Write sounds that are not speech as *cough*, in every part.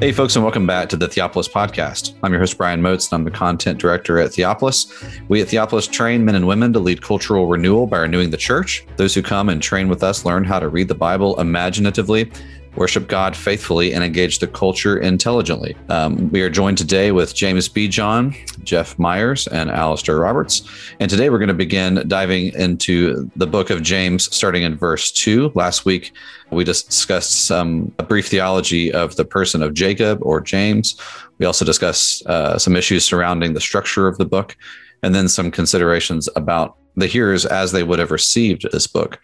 Hey, folks, and welcome back to the Theopolis podcast. I'm your host, Brian Moats, and I'm the content director at Theopolis. We at Theopolis train men and women to lead cultural renewal by renewing the church. Those who come and train with us learn how to read the Bible imaginatively worship God faithfully, and engage the culture intelligently. Um, we are joined today with James Bejon, Jeff Meyers, and Alastair Roberts. And today we're going to begin diving into the book of James, starting in verse 2. Last week, we discussed some a brief theology of the person of Jacob or James. We also discussed uh, some issues surrounding the structure of the book, and then some considerations about the hearers as they would have received this book.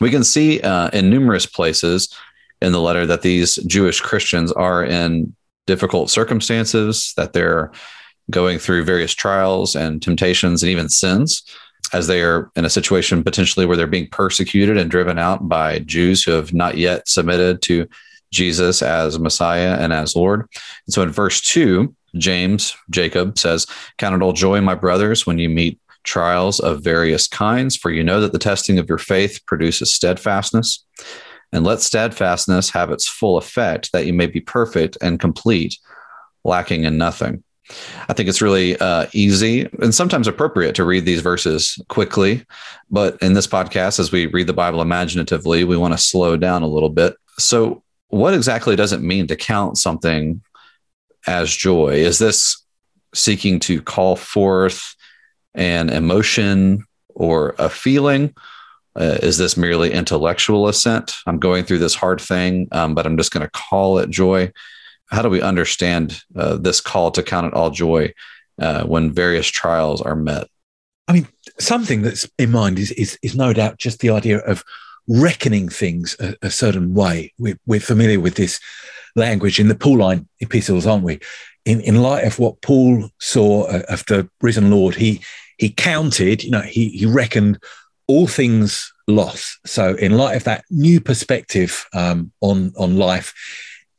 We can see uh, in numerous places in the letter that these Jewish Christians are in difficult circumstances, that they're going through various trials and temptations and even sins as they are in a situation potentially where they're being persecuted and driven out by Jews who have not yet submitted to Jesus as Messiah and as Lord. And so in verse 2, James, Jacob says, Count it all joy, my brothers, when you meet trials of various kinds, for you know that the testing of your faith produces steadfastness and let steadfastness have its full effect, that you may be perfect and complete, lacking in nothing. I think it's really uh, easy and sometimes appropriate to read these verses quickly. But in this podcast, as we read the Bible imaginatively, we want to slow down a little bit. So, what exactly does it mean to count something as joy? Is this seeking to call forth an emotion or a feeling? Uh, is this merely intellectual assent? I'm going through this hard thing, um, but I'm just going to call it joy. How do we understand uh, this call to count it all joy uh, when various trials are met? I mean, something that's in mind is, is, is no doubt just the idea of reckoning things a, a certain way. We're, we're, familiar with this language in the Pauline epistles, aren't we? In, in light of what Paul saw uh, of the risen Lord, he he counted, you know, he, he reckoned all things loss. So, in light of that new perspective um, on on life,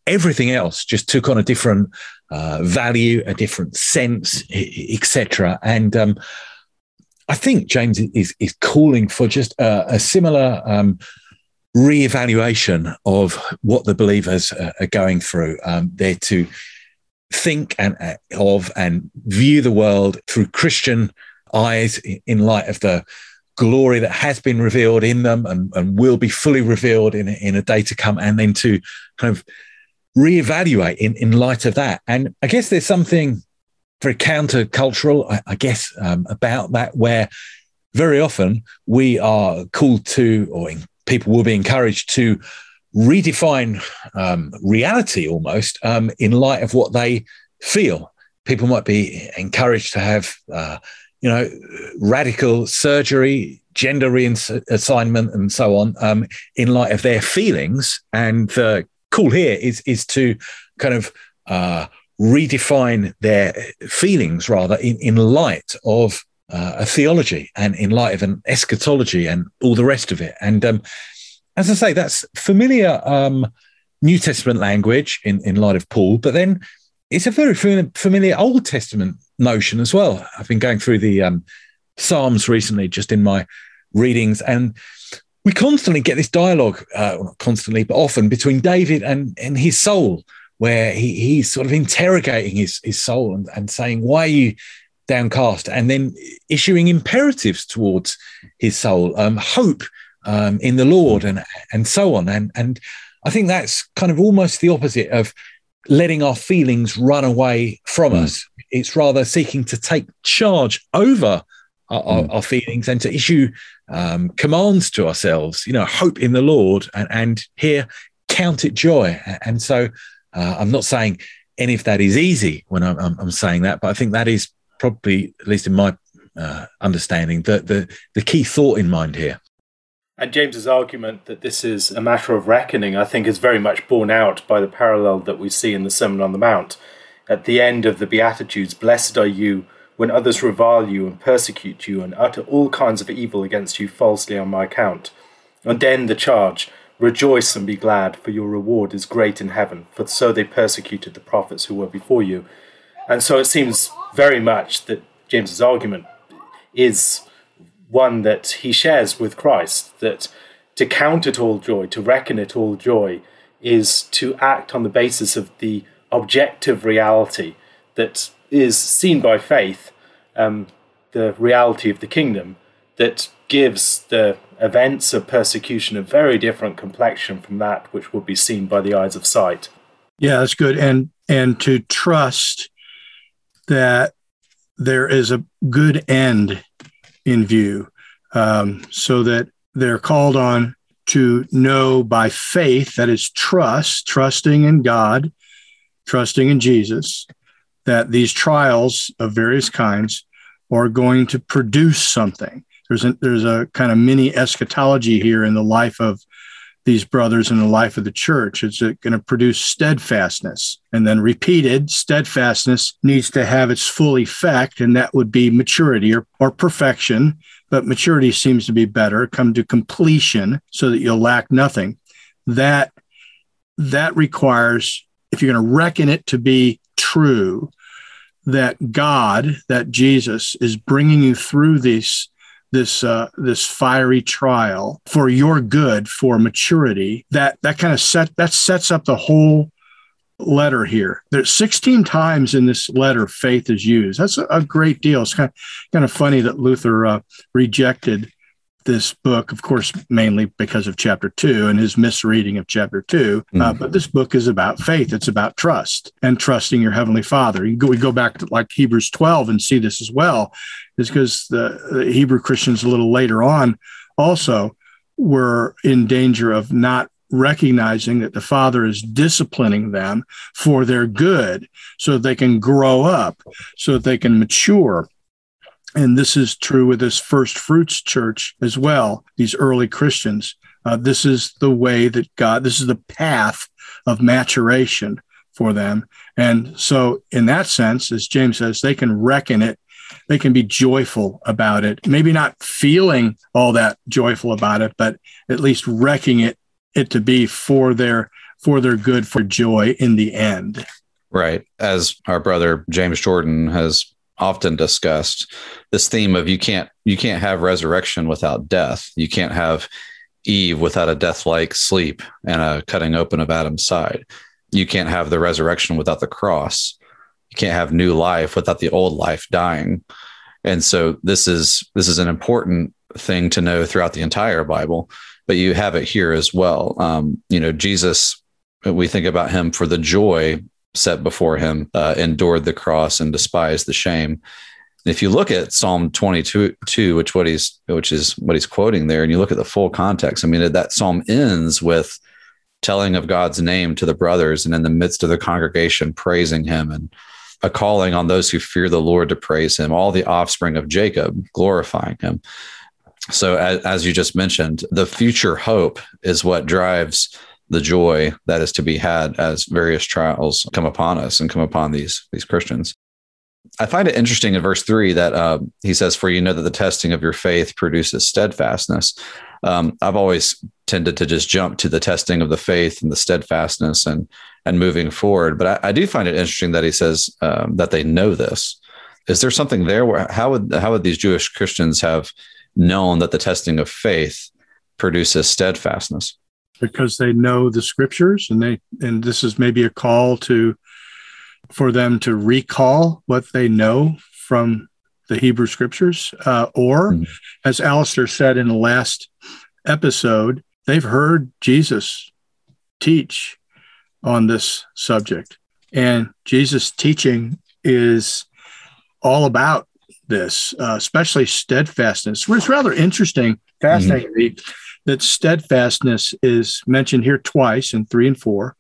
everything else just took on a different uh, value, a different sense, etc. And um, I think James is is calling for just a, a similar um, reevaluation of what the believers are going through. Um, they're to think and uh, of and view the world through Christian eyes in light of the glory that has been revealed in them and, and will be fully revealed in, in a day to come, and then to kind of reevaluate in, in light of that. And I guess there's something very countercultural, I, I guess, um, about that, where very often we are called to, or in, people will be encouraged to redefine um, reality almost um, in light of what they feel. People might be encouraged to have uh, you know, radical surgery, gender reassignment, and so on, um, in light of their feelings. And the call here is is to kind of uh, redefine their feelings rather in, in light of uh, a theology and in light of an eschatology and all the rest of it. And um, as I say, that's familiar um, New Testament language in, in light of Paul, but then it's a very familiar Old Testament notion as well. I've been going through the um, Psalms recently, just in my readings, and we constantly get this dialogue, uh, not constantly, but often between David and, and his soul, where he, he's sort of interrogating his, his soul and, and saying, Why are you downcast? And then issuing imperatives towards his soul, um, hope um, in the Lord, and, and so on. And, and I think that's kind of almost the opposite of letting our feelings run away from mm. us. It's rather seeking to take charge over our, mm. our, our feelings and to issue um, commands to ourselves. You know, hope in the Lord, and, and here count it joy. And so, uh, I'm not saying any of that is easy when I'm, I'm, I'm, saying that, but I think that is probably, at least in my uh, understanding, the, the the key thought in mind here. And James's argument that this is a matter of reckoning, I think, is very much borne out by the parallel that we see in the Sermon on the Mount. At the end of the Beatitudes, blessed are you when others revile you and persecute you and utter all kinds of evil against you falsely on my account. And then the charge, rejoice and be glad, for your reward is great in heaven, for so they persecuted the prophets who were before you. And so it seems very much that James's argument is one that he shares with Christ that to count it all joy, to reckon it all joy, is to act on the basis of the objective reality that is seen by faith, um, the reality of the kingdom, that gives the events of persecution a very different complexion from that which would be seen by the eyes of sight. Yeah, that's good. And and to trust that there is a good end in view, um, so that they're called on to know by faith, that is trust, trusting in God, trusting in Jesus, that these trials of various kinds are going to produce something. There's a, there's a kind of mini eschatology here in the life of these brothers in the life of the church. It's going to produce steadfastness and then repeated steadfastness needs to have its full effect, and that would be maturity or, or perfection. But maturity seems to be better, come to completion so that you'll lack nothing. That that requires, if you're going to reckon it to be true, that God, that Jesus is bringing you through these this uh, this fiery trial for your good for maturity that that kind of set that sets up the whole letter here. There's 16 times in this letter faith is used. That's a, a great deal. It's kind of, kind of funny that luther uh, rejected this book, of course, mainly because of chapter two and his misreading of chapter 2 uh, mm-hmm. uh, but this book is about faith. It's about trust and trusting your heavenly Father. You go, we go back to like Hebrews 12 and see this as well, is because the, the Hebrew Christians a little later on also were in danger of not recognizing that the father is disciplining them for their good so they can grow up so that they can mature and this is true with this first fruits church as well, these early Christians. Uh, this is the way that God, this is the path of maturation for them. And so, in that sense, as James says, they can reckon it, they can be joyful about it, maybe not feeling all that joyful about it, but at least reckoning it, it to be for their for their good for joy in the end. Right. As our brother James Jordan has often discussed this theme of you can't you can't have resurrection without death. You can't have eve without a death-like sleep and a cutting open of adam's side. You can't have the resurrection without the cross. You can't have new life without the old life dying. And so this is this is an important thing to know throughout the entire bible but you have it here as well. Um, you know jesus we think about him for the joy set before him, uh, endured the cross and despised the shame. If you look at Psalm 22, two, which what he's which is what he's quoting there, and you look at the full context, I mean that psalm ends with telling of God's name to the brothers, and in the midst of the congregation praising Him, and a calling on those who fear the Lord to praise Him, all the offspring of Jacob glorifying Him. So, as, as you just mentioned, the future hope is what drives the joy that is to be had as various trials come upon us and come upon these these Christians. I find it interesting in verse three that uh, he says, "For you know that the testing of your faith produces steadfastness." Um, I've always tended to just jump to the testing of the faith and the steadfastness and and moving forward. But I, I do find it interesting that he says um, that they know this. Is there something there? Where how would how would these Jewish Christians have known that the testing of faith produces steadfastness? Because they know the scriptures and they and this is maybe a call to for them to recall what they know from the Hebrew scriptures uh, or mm-hmm. as Alastair said in the last episode they've heard Jesus teach on this subject and Jesus teaching is all about this, uh, especially steadfastness. It's rather interesting, fascinating. Mm-hmm that steadfastness is mentioned here twice in three and four,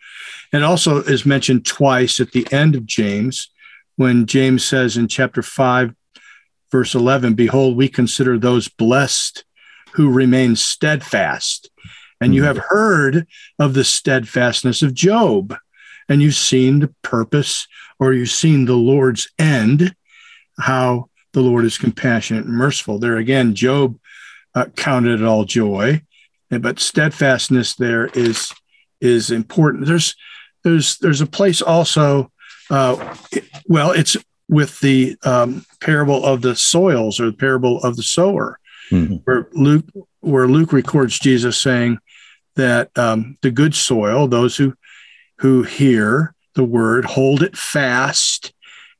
and also is mentioned twice at the end of James when James says in chapter 5, verse 11, Behold, we consider those blessed who remain steadfast. And you hmm. have heard of the steadfastness of Job, and you've seen the purpose, or you've seen the Lord's end, how the Lord is compassionate and merciful. There again, Job uh, counted it all joy but steadfastness there is is important. There's there's there's a place also. Uh, well, it's with the um, parable of the soils or the parable of the sower, mm-hmm. where Luke where Luke records Jesus saying that um, the good soil, those who who hear the word, hold it fast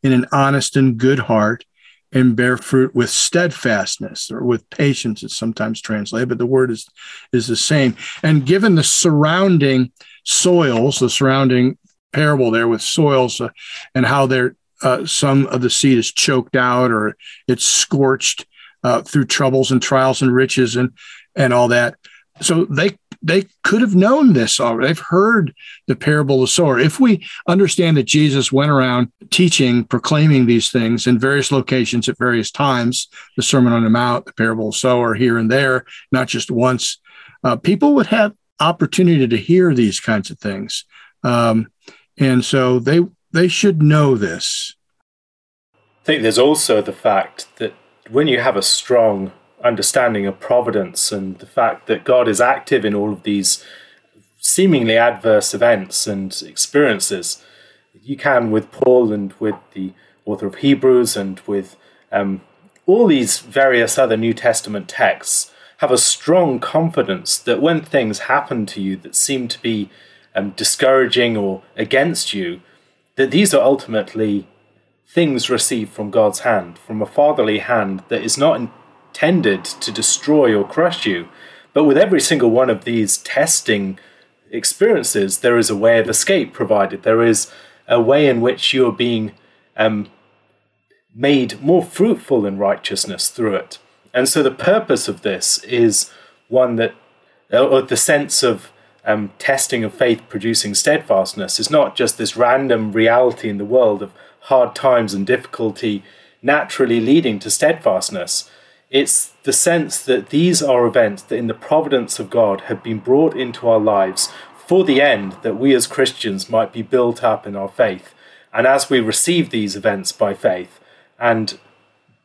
in an honest and good heart, and bear fruit with steadfastness or with patience. It's sometimes translated but the word is is the same. And given the surrounding soils the surrounding parable there with soils uh, and how they're uh, some of the seed is choked out or it's scorched uh, through troubles and trials and riches and and all that. So they they could have known this already. They've heard the parable of the sower. If we understand that Jesus went around teaching, proclaiming these things in various locations at various times, the Sermon on the Mount, the parable of the sower, here and there, not just once, uh, people would have opportunity to hear these kinds of things, um, and so they they should know this. I think there's also the fact that when you have a strong understanding of providence and the fact that God is active in all of these seemingly adverse events and experiences. You can, with Paul and with the author of Hebrews and with um, all these various other New Testament texts, have a strong confidence that when things happen to you that seem to be um, discouraging or against you, that these are ultimately things received from God's hand, from a fatherly hand that is not intended to destroy or crush you. But with every single one of these testing experiences, there is a way of escape provided. There is a way in which you are being um, made more fruitful in righteousness through it. And so the purpose of this is one that, or the sense of um, testing of faith producing steadfastness is not just this random reality in the world of hard times and difficulty naturally leading to steadfastness, it's the sense that these are events that, in the providence of God, have been brought into our lives for the end that we as Christians might be built up in our faith. And as we receive these events by faith and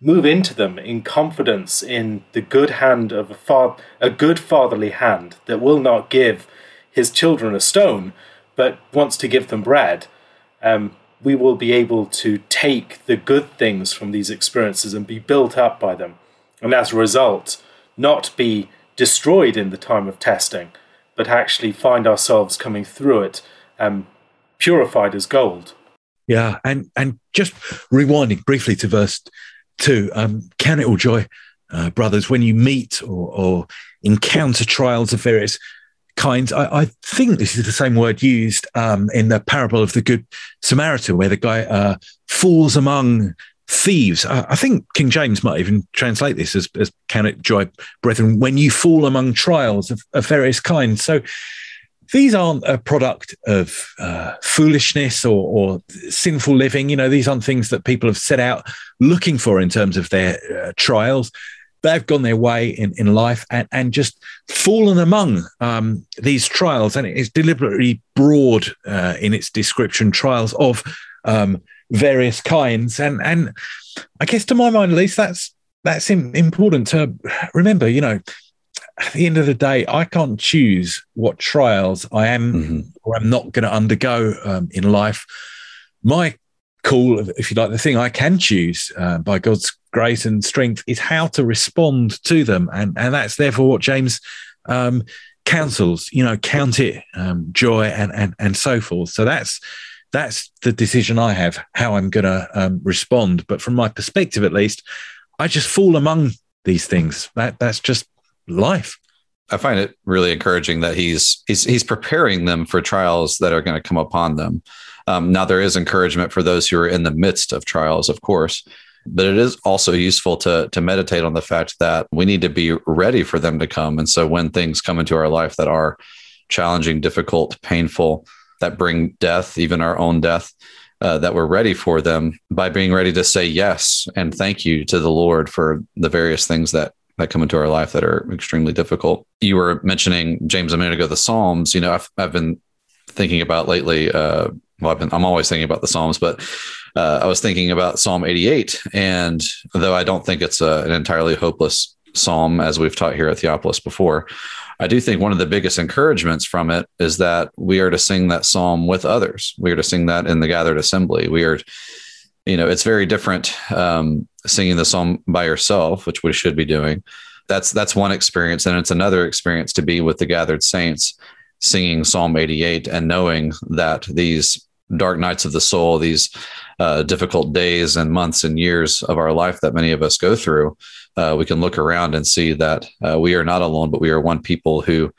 move into them in confidence in the good hand of a, fa- a good fatherly hand that will not give his children a stone, but wants to give them bread, um, we will be able to take the good things from these experiences and be built up by them and as a result, not be destroyed in the time of testing, but actually find ourselves coming through it um, purified as gold. Yeah, and and just rewinding briefly to verse two, um, count it all joy, uh, brothers, when you meet or, or, encounter trials of various kinds. I, I, think this is the same word used um, in the parable of the Good Samaritan, where the guy uh, falls among thieves. I, think King James might even translate this as, as count it joy, brethren, when you fall among trials of, of various kinds. So these aren't a product of uh, foolishness or, or, sinful living. You know, these aren't things that people have set out looking for in terms of their uh, trials. They've gone their way in, in life and, and just fallen among um, these trials. And it is deliberately broad uh, in its description trials of um, various kinds. And and I guess to my mind, at least, that's that's important to remember. You know, at the end of the day, I can't choose what trials I am mm-hmm. or I'm not going to undergo um, in life. My call, if you like, the thing I can choose uh, by God's grace and strength is how to respond to them, and and that's therefore what James um, counsels. You know, count it um, joy and and and so forth. So that's that's the decision I have how I'm going to um, respond. But from my perspective, at least, I just fall among these things. That that's just life. I find it really encouraging that he's he's he's preparing them for trials that are going to come upon them. Um, now there is encouragement for those who are in the midst of trials, of course, but it is also useful to to meditate on the fact that we need to be ready for them to come. And so when things come into our life that are challenging, difficult, painful, that bring death, even our own death, uh, that we're ready for them by being ready to say yes and thank you to the Lord for the various things that that come into our life that are extremely difficult. You were mentioning James a minute ago, the Psalms. You know, I've I've been thinking about lately. Uh, well, I've been I'm always thinking about the Psalms, but uh, I was thinking about Psalm 88, and though I don't think it's a, an entirely hopeless psalm, as we've taught here at Theopolis before, I do think one of the biggest encouragements from it is that we are to sing that psalm with others. We are to sing that in the gathered assembly. We are, you know, it's very different um, singing the psalm by yourself, which we should be doing. That's that's one experience, and it's another experience to be with the gathered saints, singing Psalm 88 and knowing that these dark nights of the soul, these uh, difficult days and months and years of our life that many of us go through, uh, we can look around and see that uh, we are not alone, but we are one people who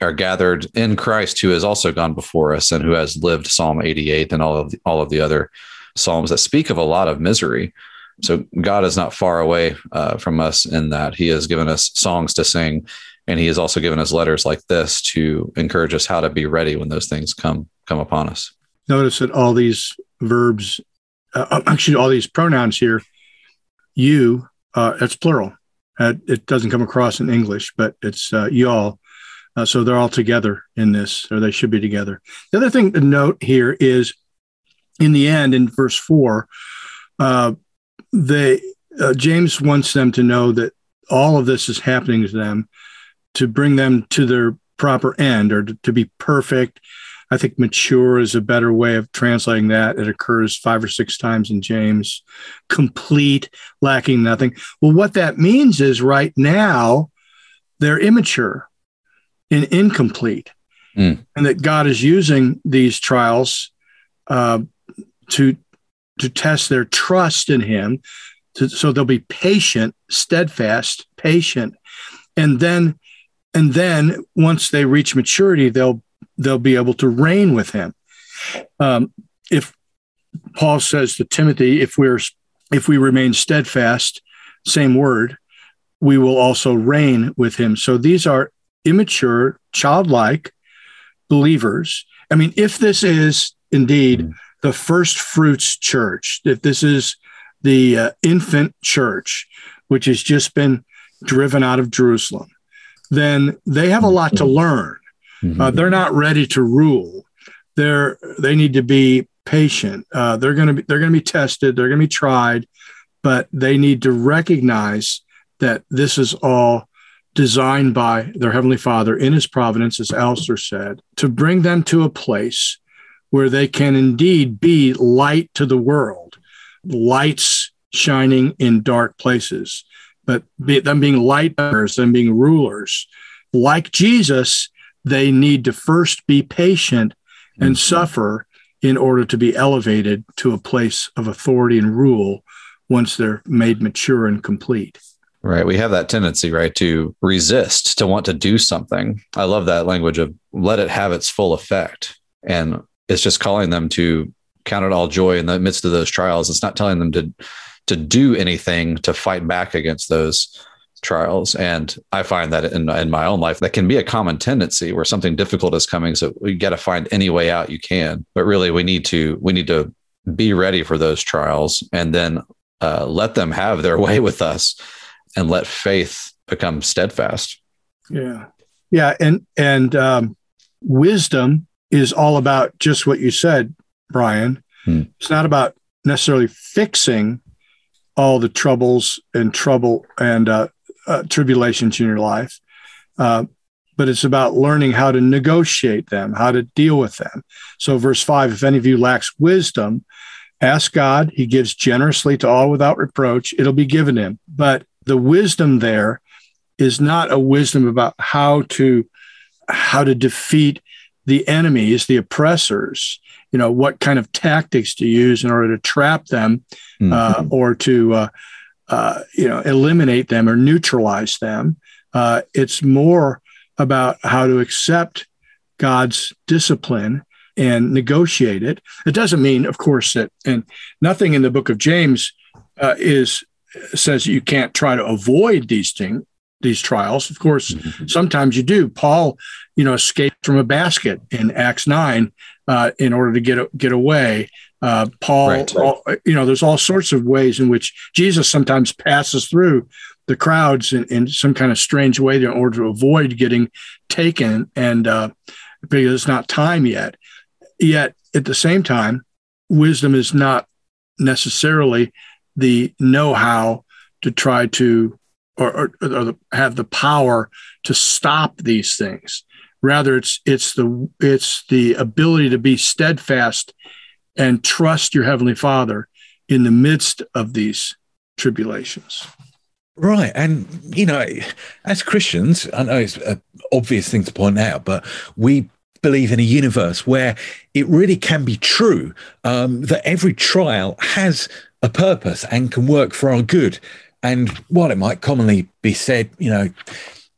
are gathered in Christ, who has also gone before us and who has lived Psalm 88 and all of the, all of the other psalms that speak of a lot of misery. So God is not far away uh, from us in that He has given us songs to sing, and He has also given us letters like this to encourage us how to be ready when those things come come upon us. Notice that all these verbs, uh, actually, all these pronouns here, you, uh, it's plural. Uh, it doesn't come across in English, but it's uh, y'all. Uh, so they're all together in this, or they should be together. The other thing to note here is in the end, in verse four, uh, they uh, James wants them to know that all of this is happening to them to bring them to their proper end or to, to be perfect. I think mature is a better way of translating that. It occurs five or six times in James. Complete, lacking nothing. Well, what that means is right now they're immature and incomplete, mm. and that God is using these trials uh, to to test their trust in Him, to, so they'll be patient, steadfast, patient, and then and then once they reach maturity, they'll they'll be able to reign with Him. Um, if Paul says to Timothy, if we're if we remain steadfast, same word, we will also reign with Him. So these are immature, childlike believers. I mean, if this is indeed the first fruits church, if this is the uh, infant church, which has just been driven out of Jerusalem, then they have a lot to learn. Mm-hmm. Uh, they're not ready to rule. They're they need to be patient. Uh, they're going to be they're going to be tested. They're going to be tried, but they need to recognize that this is all designed by their Heavenly Father in His providence, as Alastair said, to bring them to a place where they can indeed be light to the world, lights shining in dark places, but be, them being light bearers, them being rulers. Like Jesus, they need to first be patient and mm-hmm. suffer in order to be elevated to a place of authority and rule once they're made mature and complete. Right. We have that tendency, right, to resist, to want to do something. I love that language of let it have its full effect. And it's just calling them to count it all joy in the midst of those trials. It's not telling them to to do anything to fight back against those trials. And I find that in, in my own life, that can be a common tendency where something difficult is coming. So we got to find any way out you can. But really, we need to we need to be ready for those trials and then uh, let them have their way *laughs* with us and let faith become steadfast. Yeah. Yeah. And, and, um, wisdom is all about just what you said, Brian. Hmm. It's not about necessarily fixing all the troubles and trouble and uh, uh, tribulations in your life, uh, but it's about learning how to negotiate them, how to deal with them. So, verse five: If any of you lacks wisdom, ask God. He gives generously to all without reproach; it'll be given him. But the wisdom there is not a wisdom about how to how to defeat the enemies, the oppressors. You know what kind of tactics to use in order to trap them, mm-hmm. uh, or to uh, uh, you know eliminate them or neutralize them. Uh, it's more about how to accept God's discipline and negotiate it. It doesn't mean, of course, that and nothing in the book of James uh, is says you can't try to avoid these things these trials of course mm-hmm. sometimes you do paul you know escaped from a basket in acts 9 uh, in order to get get away uh, paul right. all, you know there's all sorts of ways in which jesus sometimes passes through the crowds in, in some kind of strange way in order to avoid getting taken and uh, because it's not time yet yet at the same time wisdom is not necessarily the know-how to try to or, or, or, have the power to stop these things. Rather, it's it's the it's the ability to be steadfast and trust your heavenly Father in the midst of these tribulations. Right, and you know, as Christians, I know it's an obvious thing to point out, but we believe in a universe where it really can be true um, that every trial has a purpose and can work for our good. And while it might commonly be said, you know,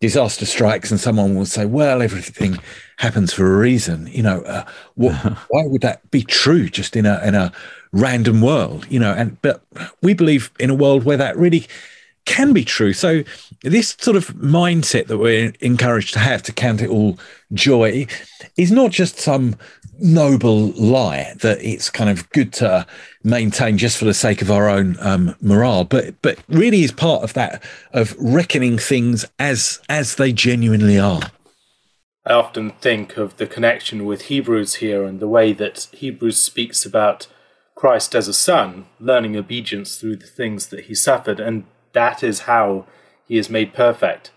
disaster strikes and someone will say, well, everything happens for a reason, you know, uh, what, *laughs* why would that be true just in a, in a random world, you know, and, but we believe in a world where that really can be true. So this sort of mindset that we're encouraged to have to count it all joy is not just some noble lie that it's kind of good to maintain just for the sake of our own um, morale, but but really is part of that of reckoning things as as they genuinely are. I often think of the connection with Hebrews here and the way that Hebrews speaks about Christ as a son, learning obedience through the things that he suffered, and that is how he is made perfect.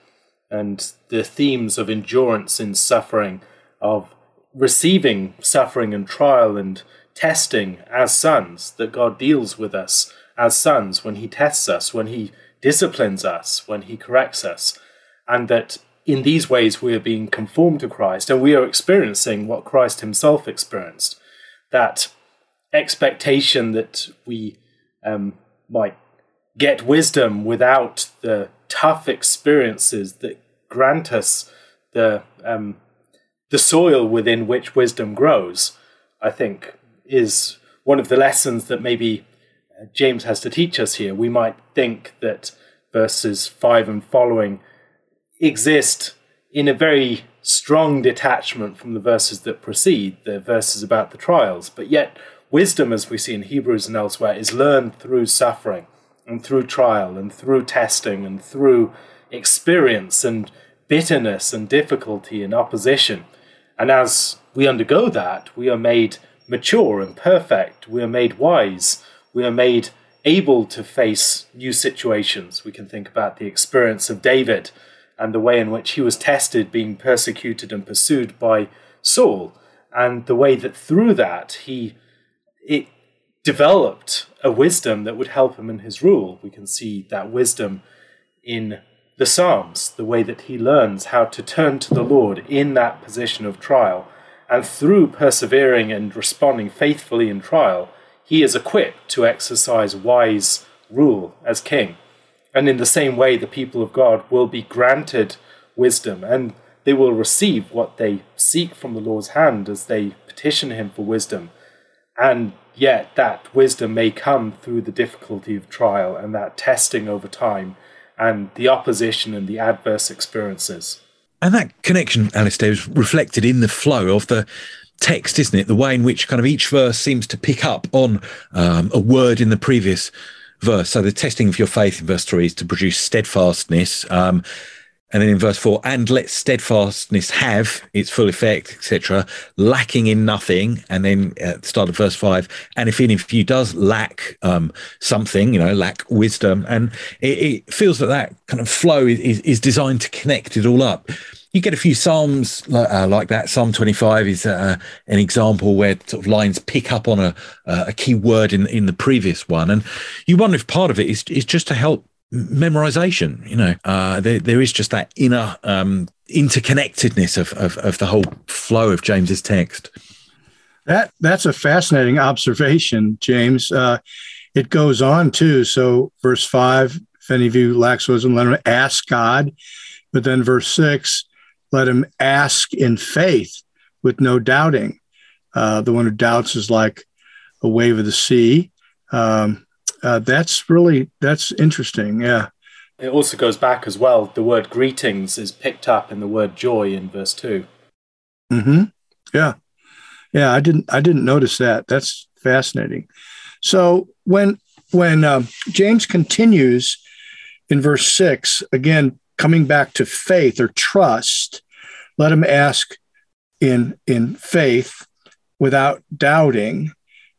And the themes of endurance in suffering, of receiving suffering and trial and testing as sons, that God deals with us as sons when he tests us, when he disciplines us, when he corrects us, and that in these ways we are being conformed to Christ and we are experiencing what Christ himself experienced. That expectation that we um, might get wisdom without the tough experiences that grant us the um, the soil within which wisdom grows, I think, is one of the lessons that maybe uh, James has to teach us here. We might think that verses five and following exist in a very strong detachment from the verses that precede, the verses about the trials, but yet wisdom, as we see in Hebrews and elsewhere, is learned through suffering and through trial and through testing and through experience and bitterness and difficulty and opposition. And as we undergo that, we are made mature and perfect. We are made wise. We are made able to face new situations. We can think about the experience of David and the way in which he was tested, being persecuted and pursued by Saul, and the way that through that he it developed a wisdom that would help him in his rule. We can see that wisdom in the Psalms, the way that he learns how to turn to the Lord in that position of trial. And through persevering and responding faithfully in trial, he is equipped to exercise wise rule as king. And in the same way, the people of God will be granted wisdom and they will receive what they seek from the Lord's hand as they petition him for wisdom. And yet, that wisdom may come through the difficulty of trial and that testing over time and the opposition and the adverse experiences. And that connection, Alastair, is reflected in the flow of the text, isn't it? The way in which kind of each verse seems to pick up on um, a word in the previous verse. So the testing of your faith in verse three is to produce steadfastness. Um, and then in verse four, and let steadfastness have its full effect, etc., lacking in nothing. And then at the start of verse five, and if any of you does lack um, something, you know, lack wisdom, and it, it feels that that kind of flow is, is designed to connect it all up you get a few psalms uh, like that. Psalm 25 is uh, an example where sort of lines pick up on a, a key word in in the previous one, and you wonder if part of it is is just to help memorization. You know, uh, there there is just that inner um, interconnectedness of, of of the whole flow of James's text. That that's a fascinating observation, James. Uh, it goes on too. So, verse five: If any of you lacks wisdom, let him ask God. But then, verse six: let him ask in faith with no doubting. Uh, the one who doubts is like a wave of the sea. Um, uh, that's really that's interesting. Yeah. It also goes back as well. The word greetings is picked up in the word joy in verse two. Hmm. Yeah. Yeah. I didn't. I didn't notice that. That's fascinating. So when when um, James continues in verse six again, coming back to faith or trust, let him ask in in faith without doubting.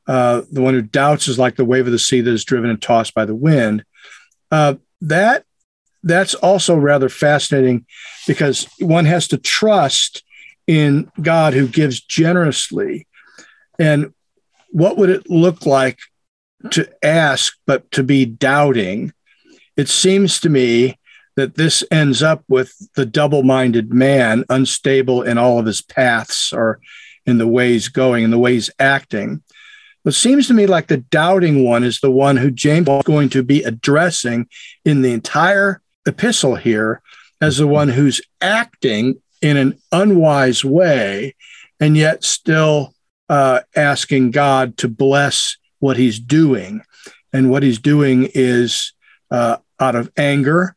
Uh, the one who doubts is like the wave of the sea that is driven and tossed by the wind. Uh, that that's also rather fascinating because one has to trust in God who gives generously. And what would it look like to ask but to be doubting? It seems to me that this ends up with the double minded man, unstable in all of his paths or in the ways going, in the ways acting. It seems to me like the doubting one is the one who James is going to be addressing in the entire epistle here as the one who's acting in an unwise way and yet still uh, asking God to bless what he's doing. And what he's doing is uh, out of anger,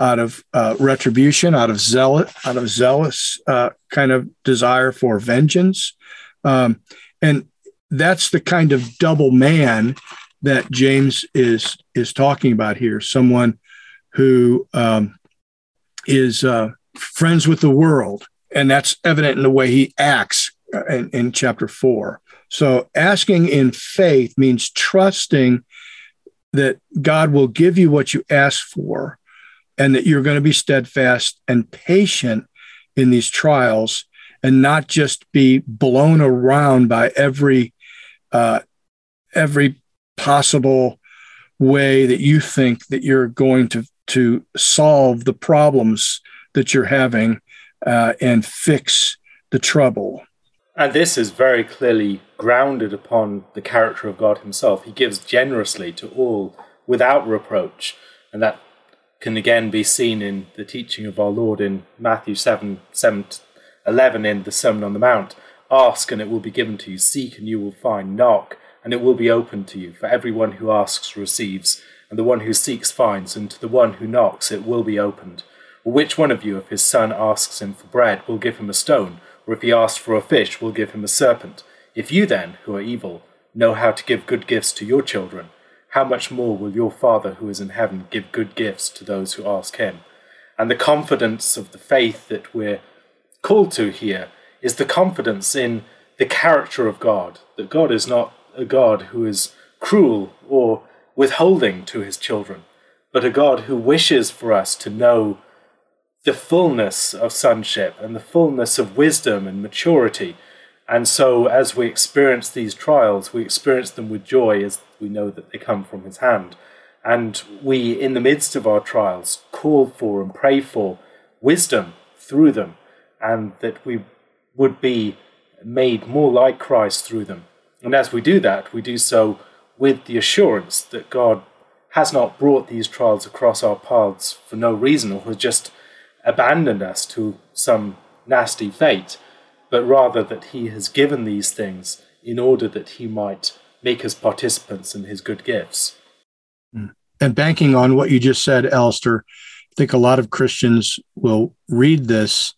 out of uh, retribution, out of zealot, out of zealous uh, kind of desire for vengeance. Um, and that's the kind of double man that James is is talking about here. Someone who um, is uh, friends with the world, and that's evident in the way he acts uh, in, in chapter four. So asking in faith means trusting that God will give you what you ask for, and that you're going to be steadfast and patient in these trials, and not just be blown around by every uh, every possible way that you think that you're going to to solve the problems that you're having uh, and fix the trouble. And this is very clearly grounded upon the character of God Himself. He gives generously to all without reproach. And that can again be seen in the teaching of our Lord in Matthew 7, 7 11 in the Sermon on the Mount. Ask and it will be given to you. Seek and you will find. Knock and it will be opened to you. For everyone who asks receives, and the one who seeks finds, and to the one who knocks it will be opened. Or which one of you, if his son asks him for bread, will give him a stone, or if he asks for a fish, will give him a serpent? If you then, who are evil, know how to give good gifts to your children, how much more will your Father who is in heaven give good gifts to those who ask him? And the confidence of the faith that we're called to here is the confidence in the character of God, that God is not a God who is cruel or withholding to his children, but a God who wishes for us to know the fullness of sonship and the fullness of wisdom and maturity. And so, as we experience these trials, we experience them with joy as we know that they come from his hand. And we, in the midst of our trials, call for and pray for wisdom through them, and that we would be made more like Christ through them. And as we do that, we do so with the assurance that God has not brought these trials across our paths for no reason or has just abandoned us to some nasty fate, but rather that He has given these things in order that He might make us participants in His good gifts. Hmm. And banking on what you just said, Alastair, I think a lot of Christians will read this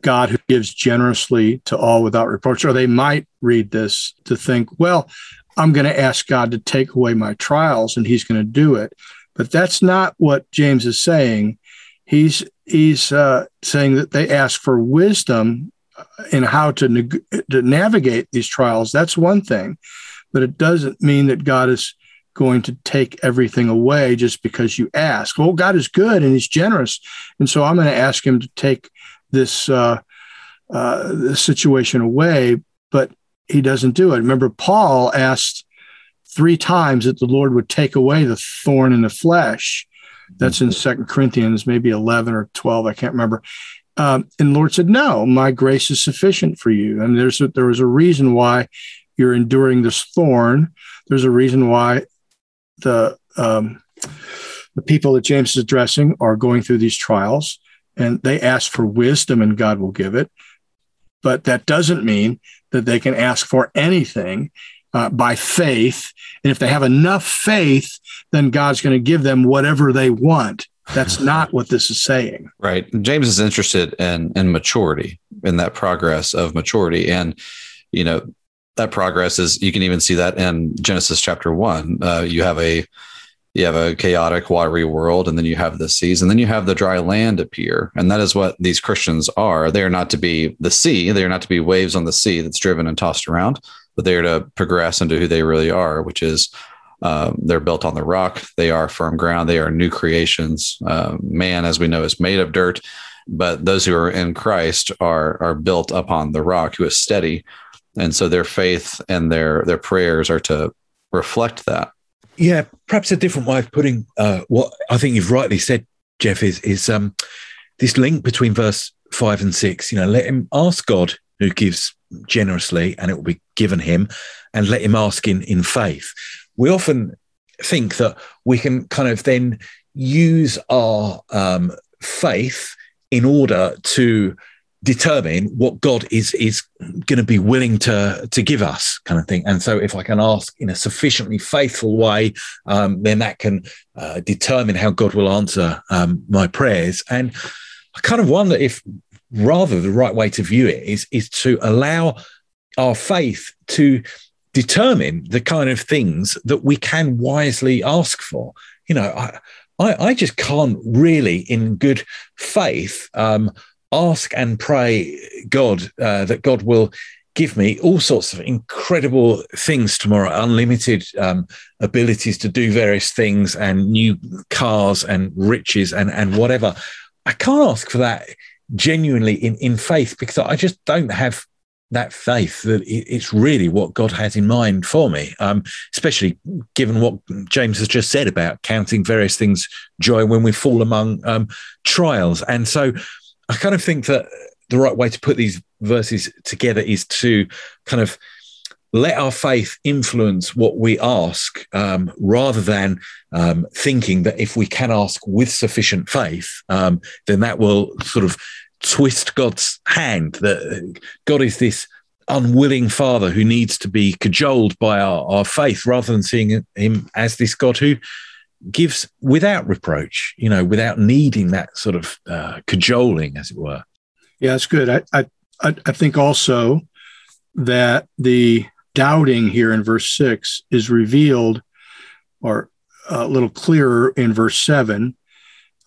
God who gives generously to all without reproach, or they might read this to think, well, I'm going to ask God to take away my trials and he's going to do it. But that's not what James is saying. He's he's uh, saying that they ask for wisdom in how to, to navigate these trials. That's one thing, but it doesn't mean that God is going to take everything away just because you ask. Well, God is good and He's generous, and so I'm going to ask Him to take this, uh, uh, this situation away, but he doesn't do it. Remember, Paul asked three times that the Lord would take away the thorn in the flesh. That's in Second Corinthians, maybe 11 or 12. I can't remember. Um, and Lord said, No, my grace is sufficient for you. And there's a, there was a reason why you're enduring this thorn. There's a reason why the um, the people that James is addressing are going through these trials and they ask for wisdom and God will give it. But that doesn't mean that they can ask for anything uh, by faith. And if they have enough faith, then God's going to give them whatever they want. That's *laughs* not what this is saying. Right. James is interested in in maturity, in that progress of maturity. And, you know, that progress is you can even see that in Genesis chapter one. Uh, you have a you have a chaotic, watery world, and then you have the seas, and then you have the dry land appear. And that is what these Christians are. They are not to be the sea, they are not to be waves on the sea that's driven and tossed around, but they are to progress into who they really are, which is um, they're built on the rock, they are firm ground, they are new creations. Uh, man, as we know, is made of dirt, but those who are in Christ are are built upon the rock, who is steady. And so their faith and their their prayers are to reflect that yeah, perhaps a different way of putting uh, what I think you've rightly said, Jeff, is is um, this link between verse five and six. You know, let him ask God who gives generously, and it will be given him, and let him ask in in faith. We often think that we can kind of then use our um, faith in order to determine what God is is going to be willing to to give us, kind of thing. And so, if I can ask in a sufficiently faithful way, um, then that can uh, determine how God will answer um, my prayers. And I kind of wonder if rather the right way to view it is is to allow our faith to determine the kind of things that we can wisely ask for. You know, I, I, I just can't really, in good faith, um, ask and pray God uh, that God will give me all sorts of incredible things tomorrow, unlimited um, abilities to do various things and new cars and riches and, and whatever. I can't ask for that genuinely in, in faith because I just don't have that faith that it's really what God has in mind for me, um, especially given what James has just said about counting various things joy when we fall among um, trials. And so I kind of think that the right way to put these verses together is to kind of let our faith influence what we ask um, rather than um, thinking that if we can ask with sufficient faith, um, then that will sort of twist God's hand. That God is this unwilling father who needs to be cajoled by our, our faith rather than seeing him as this God who gives without reproach, you know, without needing that sort of uh, cajoling, as it were. Yeah, that's good. I, I, I think also that the doubting here in verse six is revealed or a little clearer in verse seven,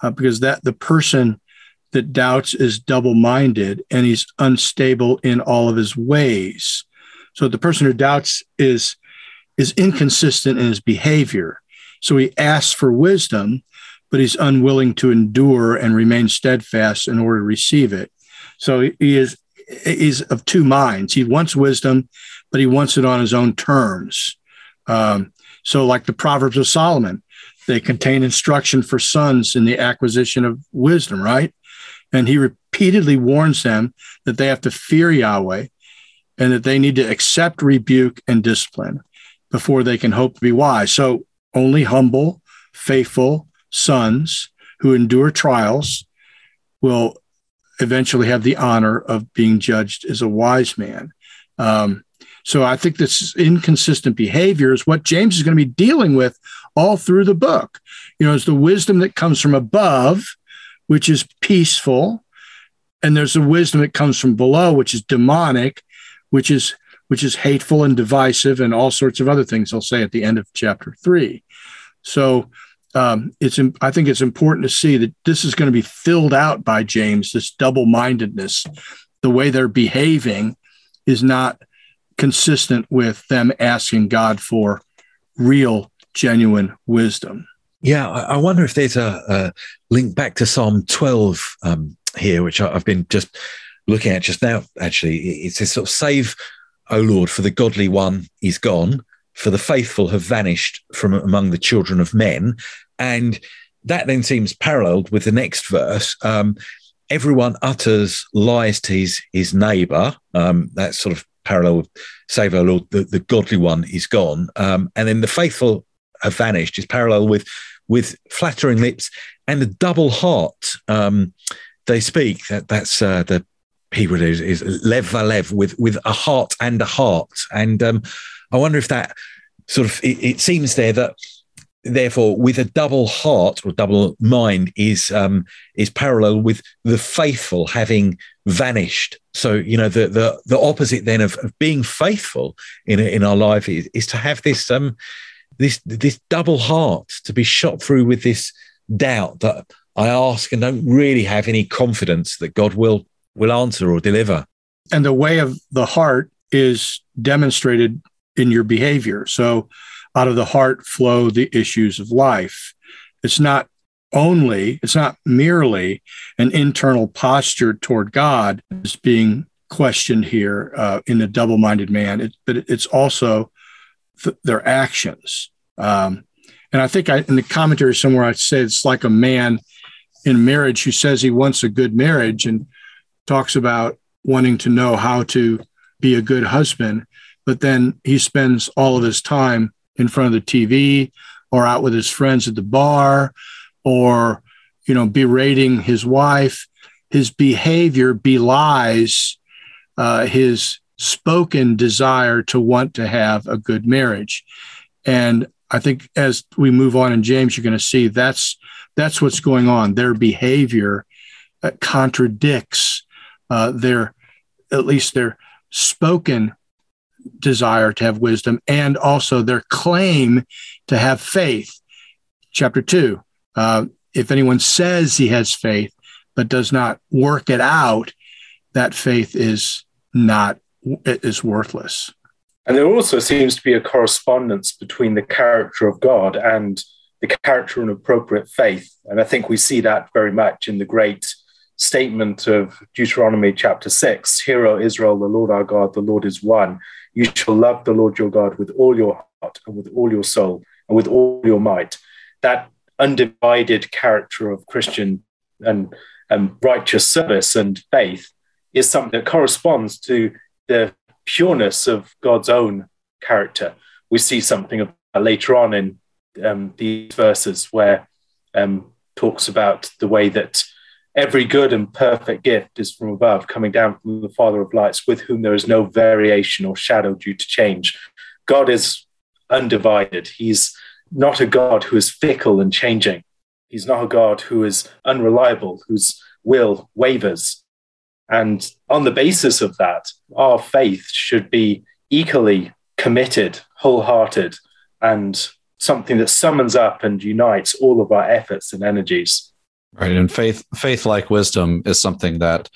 uh, because that the person that doubts is double minded and he's unstable in all of his ways. So the person who doubts is is inconsistent in his behavior. So he asks for wisdom, but he's unwilling to endure and remain steadfast in order to receive it. So he is he's of two minds. He wants wisdom, but he wants it on his own terms. Um, so, like the Proverbs of Solomon, they contain instruction for sons in the acquisition of wisdom, right? And he repeatedly warns them that they have to fear Yahweh and that they need to accept rebuke and discipline before they can hope to be wise. So, only humble, faithful sons who endure trials will eventually have the honor of being judged as a wise man. Um, so I think this inconsistent behavior is what James is going to be dealing with all through the book. You know, it's the wisdom that comes from above, which is peaceful, and there's a wisdom that comes from below, which is demonic, which is which is hateful and divisive and all sorts of other things I'll say at the end of chapter three. So um, it's I think it's important to see that this is going to be filled out by James. This double-mindedness, the way they're behaving, is not consistent with them asking God for real, genuine wisdom. Yeah, I wonder if there's a, a link back to Psalm 12 um, here, which I've been just looking at just now. Actually, it says, "Sort of save, O Lord, for the godly one is gone." for the faithful have vanished from among the children of men. And that then seems paralleled with the next verse. Um, everyone utters lies to his, his neighbor. Um, that's sort of parallel with save our Lord, the, the godly one is gone. Um, and then the faithful have vanished is parallel with with flattering lips and a double heart. Um, they speak that that's uh, the Hebrew is, is lev valev with with a heart and a heart. And um, I wonder if that sort of it, it, seems there that therefore with a double heart or double mind is um, is parallel with the faithful having vanished. So you know the the the opposite then of, of being faithful in in our life is, is to have this um this this double heart to be shot through with this doubt that I ask and don't really have any confidence that God will will answer or deliver. And the way of the heart is demonstrated in your behavior. So out of the heart flow the issues of life. It's not only, it's not merely an internal posture toward God is being questioned here uh, in the double minded man, it, but it's also th- their actions. Um, and I think I, in the commentary somewhere, I said it's like a man in marriage who says he wants a good marriage and talks about wanting to know how to be a good husband, but then he spends all of his time in front of the TV or out with his friends at the bar or you know berating his wife his behavior belies uh, his spoken desire to want to have a good marriage and i think as we move on in james you're going to see that's that's what's going on their behavior uh, contradicts uh, their at least their spoken desire to have wisdom and also their claim to have faith. Chapter two uh, if anyone says he has faith but does not work it out, that faith is not is worthless. And there also seems to be a correspondence between the character of God and the character and appropriate faith. And I think we see that very much in the great statement of Deuteronomy chapter 6 Hear, O Israel, the Lord our God, the Lord is one. You shall love the Lord your God with all your heart and with all your soul and with all your might. That undivided character of Christian and, and righteous service and faith is something that corresponds to the pureness of God's own character. We see something of later on in um, these verses where um, talks about the way that every good and perfect gift is from above, coming down from the Father of lights, with whom there is no variation or shadow due to change. God is undivided. He's not a God who is fickle and changing. He's not a God who is unreliable, whose will wavers. And on the basis of that, our faith should be equally committed, wholehearted, and something that summons up and unites all of our efforts and energies. Right. And faith, faith like wisdom is something that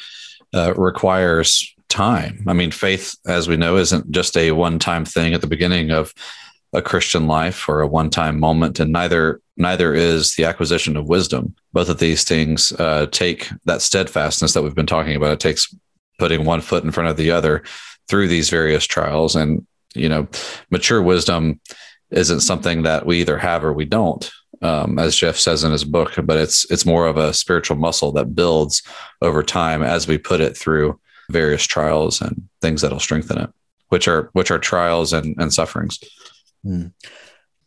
uh, requires time. I mean, faith, as we know, isn't just a one time thing at the beginning of a Christian life or a one time moment, and neither neither is the acquisition of wisdom. Both of these things uh, take that steadfastness that we've been talking about. It takes putting one foot in front of the other through these various trials, and you know, mature wisdom isn't something that we either have or we don't. Um, as Jeff says in his book, but it's it's more of a spiritual muscle that builds over time as we put it through various trials and things that'll strengthen it, which are which are trials and, and sufferings. Mm.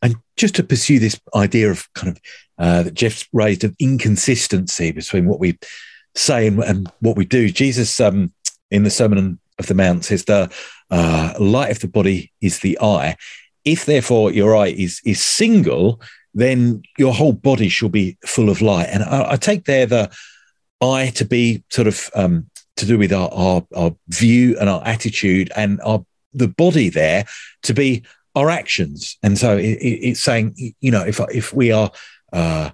And just to pursue this idea of kind of uh, that Jeff's raised of inconsistency between what we say and, and what we do, Jesus um, in the Sermon of the Mount says the uh, light of the body is the eye. If therefore your eye is is single, then your whole body shall be full of light. And I, I take there the eye to be sort of um, to do with our, our, our view and our attitude, and our the body there to be our actions. And so it, it's saying, you know, if if we are uh,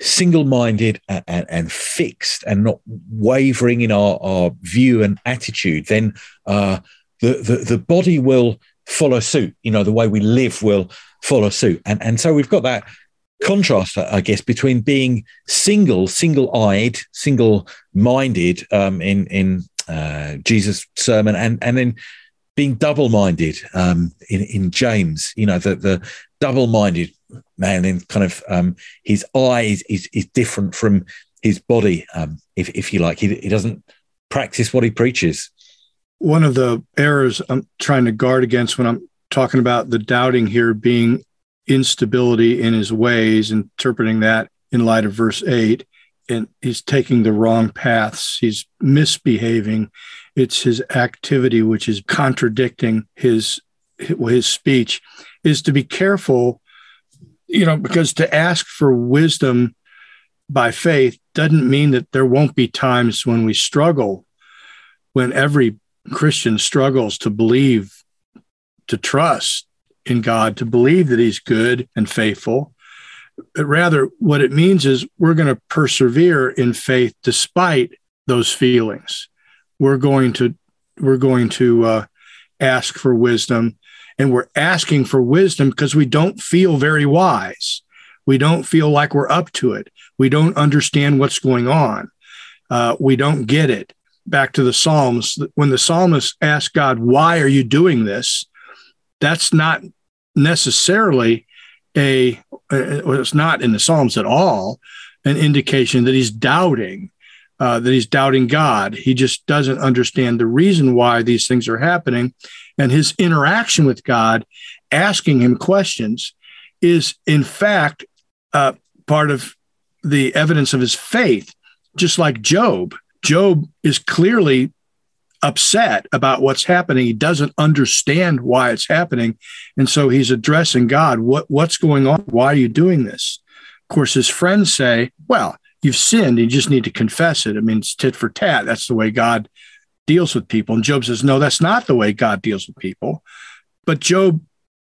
single-minded and, and, and, fixed and not wavering in our, our view and attitude, then uh, the, the the body will follow suit. You know, the way we live will follow suit. And and so we've got that contrast, I guess, between being single, single-eyed, single-minded um, in in uh, Jesus' sermon, and and then being double-minded um, in in James. You know, the the double-minded man, and kind of um, his eyes is is different from his body, um, if if you like. He he doesn't practice what he preaches. One of the errors I'm trying to guard against when I'm talking about the doubting here being instability in his ways, interpreting that in light of verse 8. And he's taking the wrong paths. He's misbehaving it's his activity which is contradicting his his speech is to be careful you know because to ask for wisdom by faith doesn't mean that there won't be times when we struggle when every christian struggles to believe to trust in god to believe that he's good and faithful. But rather what it means is we're going to persevere in faith despite those feelings we're going to we're going to uh, ask for wisdom. And we're asking for wisdom because we don't feel very wise. We don't feel like we're up to it. We don't understand what's going on. Uh, we don't get it. Back to the psalms when the psalmist asks god why are you doing this? That's not necessarily a uh, it's not in the psalms at all an indication that he's doubting, uh, that he's doubting God. He just doesn't understand the reason why these things are happening. And his interaction with God, asking him questions, is in fact uh, part of the evidence of his faith, just like Job. Job is clearly upset about what's happening. He doesn't understand why it's happening. And so he's addressing God, what, what's going on? Why are you doing this? Of course, his friends say, well, you've sinned. You just need to confess it. I mean, it's tit for tat. That's the way God deals with people. And Job says, no, that's not the way God deals with people. But Job,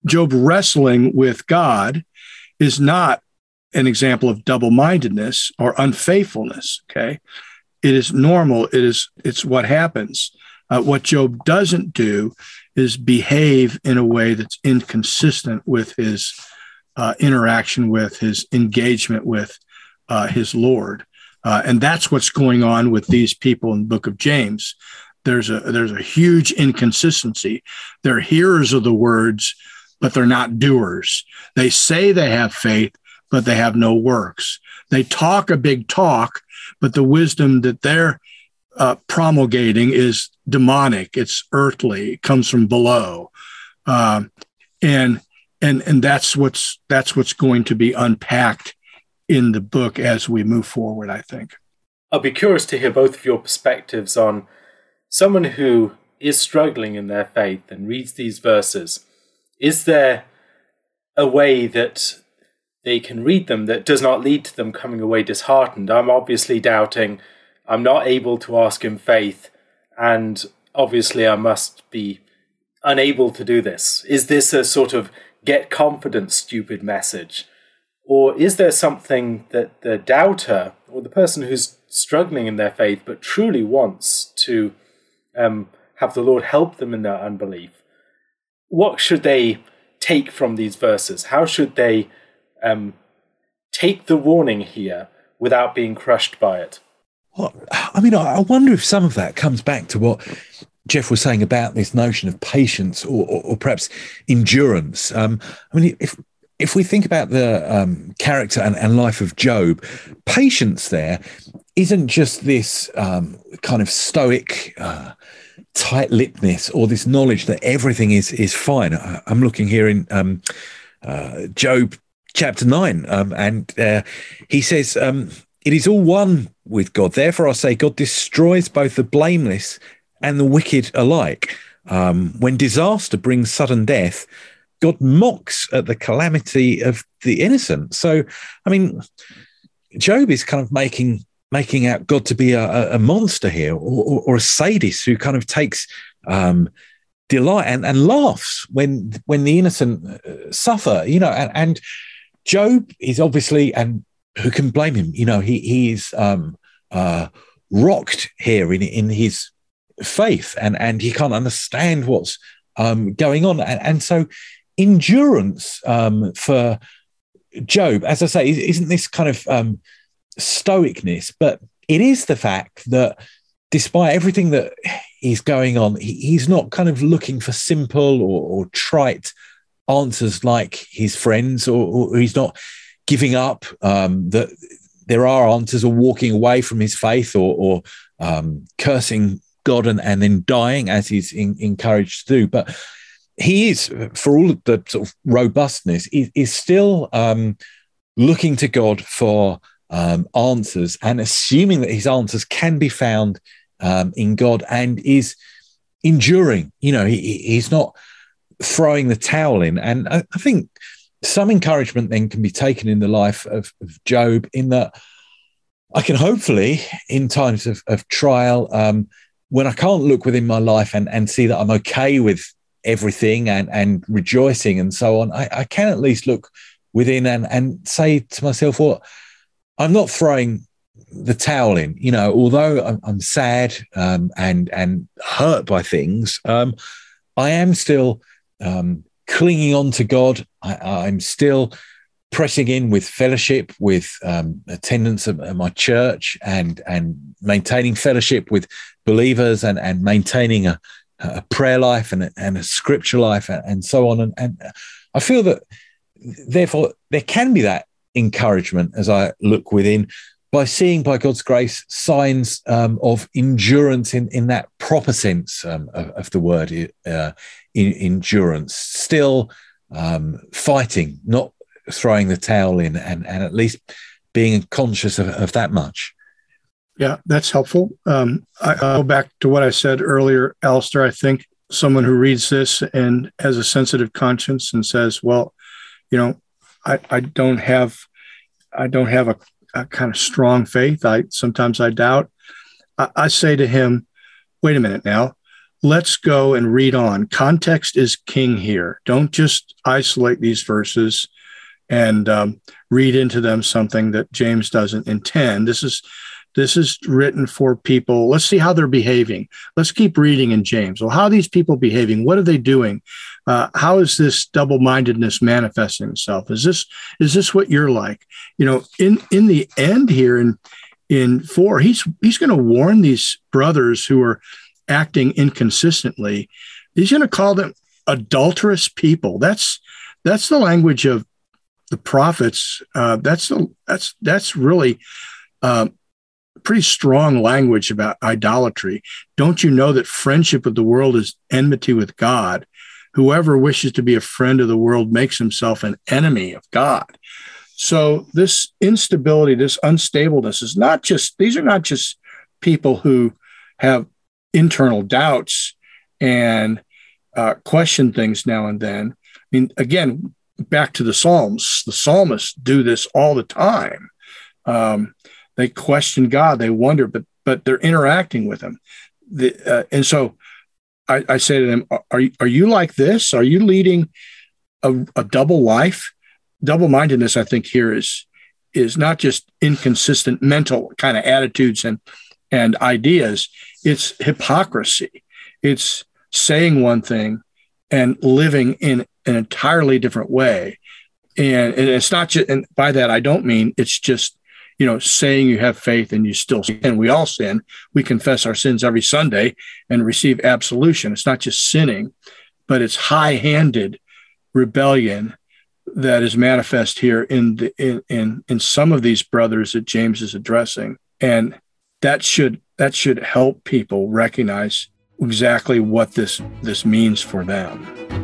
Job wrestling with God is not an example of double-mindedness or unfaithfulness. Okay. It is normal. It is, it's what happens. Uh, what Job doesn't do is behave in a way that's inconsistent with his uh, interaction with, his engagement with uh, his Lord. Uh, and that's what's going on with these people in the book of James. There's a there's a huge inconsistency. They're hearers of the words, but they're not doers. They say they have faith, but they have no works. They talk a big talk, but the wisdom that they're uh, promulgating is demonic. It's earthly. It comes from below, um, and and and that's what's that's what's going to be unpacked in the book as we move forward. I think. I'll be curious to hear both of your perspectives on someone who is struggling in their faith and reads these verses. Is there a way that they can read them that does not lead to them coming away disheartened? I'm obviously doubting. I'm not able to ask in faith, and obviously I must be unable to do this. Is this a sort of get confidence stupid message? Or is there something that the doubter or the person who's struggling in their faith but truly wants to um, have the Lord help them in their unbelief? What should they take from these verses? How should they um, take the warning here without being crushed by it? Well, I mean, I wonder if some of that comes back to what Jeff was saying about this notion of patience or, or, or perhaps endurance. Um, I mean, if if we think about the um, character and, and, life of Job, patience there isn't just this um, kind of stoic uh, tight-lippedness or this knowledge that everything is is fine. I'm looking here in um, uh, Job chapter nine, um, and uh, he says, um, "It is all one with God. Therefore, I say, God destroys both the blameless and the wicked alike. Um, when disaster brings sudden death." God mocks at the calamity of the innocent. So, I mean, Job is kind of making making out God to be a, a monster here, or, or, or, a sadist who kind of takes um, delight and, and laughs when when the innocent uh, suffer. You know, and, and, Job is obviously, and who can blame him? You know, he he is um, uh, rocked here in in his faith, and and he can't understand what's um, going on, and, and so endurance um, for Job, as I say, isn't this kind of um, stoicness, but it is the fact that despite everything that is going on, he's not kind of looking for simple or, or trite answers like his friends, or, or he's not giving up. Um, that there are answers, or walking away from his faith, or, or um, cursing God and, and then dying, as he's in, encouraged to do. But he is, for all the sort of robustness, is, is still um, looking to God for um, answers and assuming that his answers can be found um, in God and is enduring. You know, he, he's not throwing the towel in. And I, I, think some encouragement then can be taken in the life of, of Job in that I can hopefully, in times of, of trial, um, when I can't look within my life and, and see that I'm okay with everything and and rejoicing and so on, I, I can at least look within and and say to myself, well, I'm not throwing the towel in. You know, although I'm, I'm sad um, and and hurt by things, um, I am still um, clinging on to God. I, am still pressing in with fellowship, with um, attendance at, at, my church, and and maintaining fellowship with believers, and and maintaining a, a prayer life and a, and a scripture life and, and so on. And, and I feel that therefore there can be that encouragement as I look within by seeing, by God's grace, signs um, of endurance in, in that proper sense um, of, of, the word uh, in, endurance. Still um, fighting, not throwing the towel in, and, and at least being conscious of, of that much. Yeah, that's helpful. Um, I, will go back to what I said earlier, Alastair. I think someone who reads this and has a sensitive conscience and says, "Well, you know, I, I don't have, I don't have a a kind of strong faith. I sometimes I doubt. I, I say to him, wait a minute now. Let's go and read on. Context is king here. Don't just isolate these verses and um, read into them something that James doesn't intend. This is this is written for people. Let's see how they're behaving. Let's keep reading in James. Well, how are these people behaving? What are they doing? Uh, how is this double-mindedness manifesting itself? Is this is this what you're like? You know, in in the end here in in four, he's he's going to warn these brothers who are acting inconsistently. He's going to call them adulterous people. That's that's the language of the prophets. Uh, that's the, that's that's really uh, pretty strong language about idolatry. Don't you know that friendship with the world is enmity with God? Whoever wishes to be a friend of the world makes himself an enemy of God. So this instability, this unstableness is not just, these are not just people who have internal doubts and uh, question things now and then. I mean, again, back to the Psalms, the psalmists do this all the time. Um, they question God, they wonder, but but they're interacting with Him, the, uh, and so I, I, say to them, "Are you are you like this? Are you leading a, a double life? Double mindedness, I think, here is is not just inconsistent mental kind of attitudes and and ideas. It's hypocrisy. It's saying one thing and living in an entirely different way. And, and it's not just, and by that I don't mean it's just you know, saying you have faith and you still sin. We all sin. We confess our sins every Sunday and receive absolution. It's not just sinning, but it's high-handed rebellion that is manifest here in the in in, in some of these brothers that James is addressing. And that should that should help people recognize exactly what this this means for them.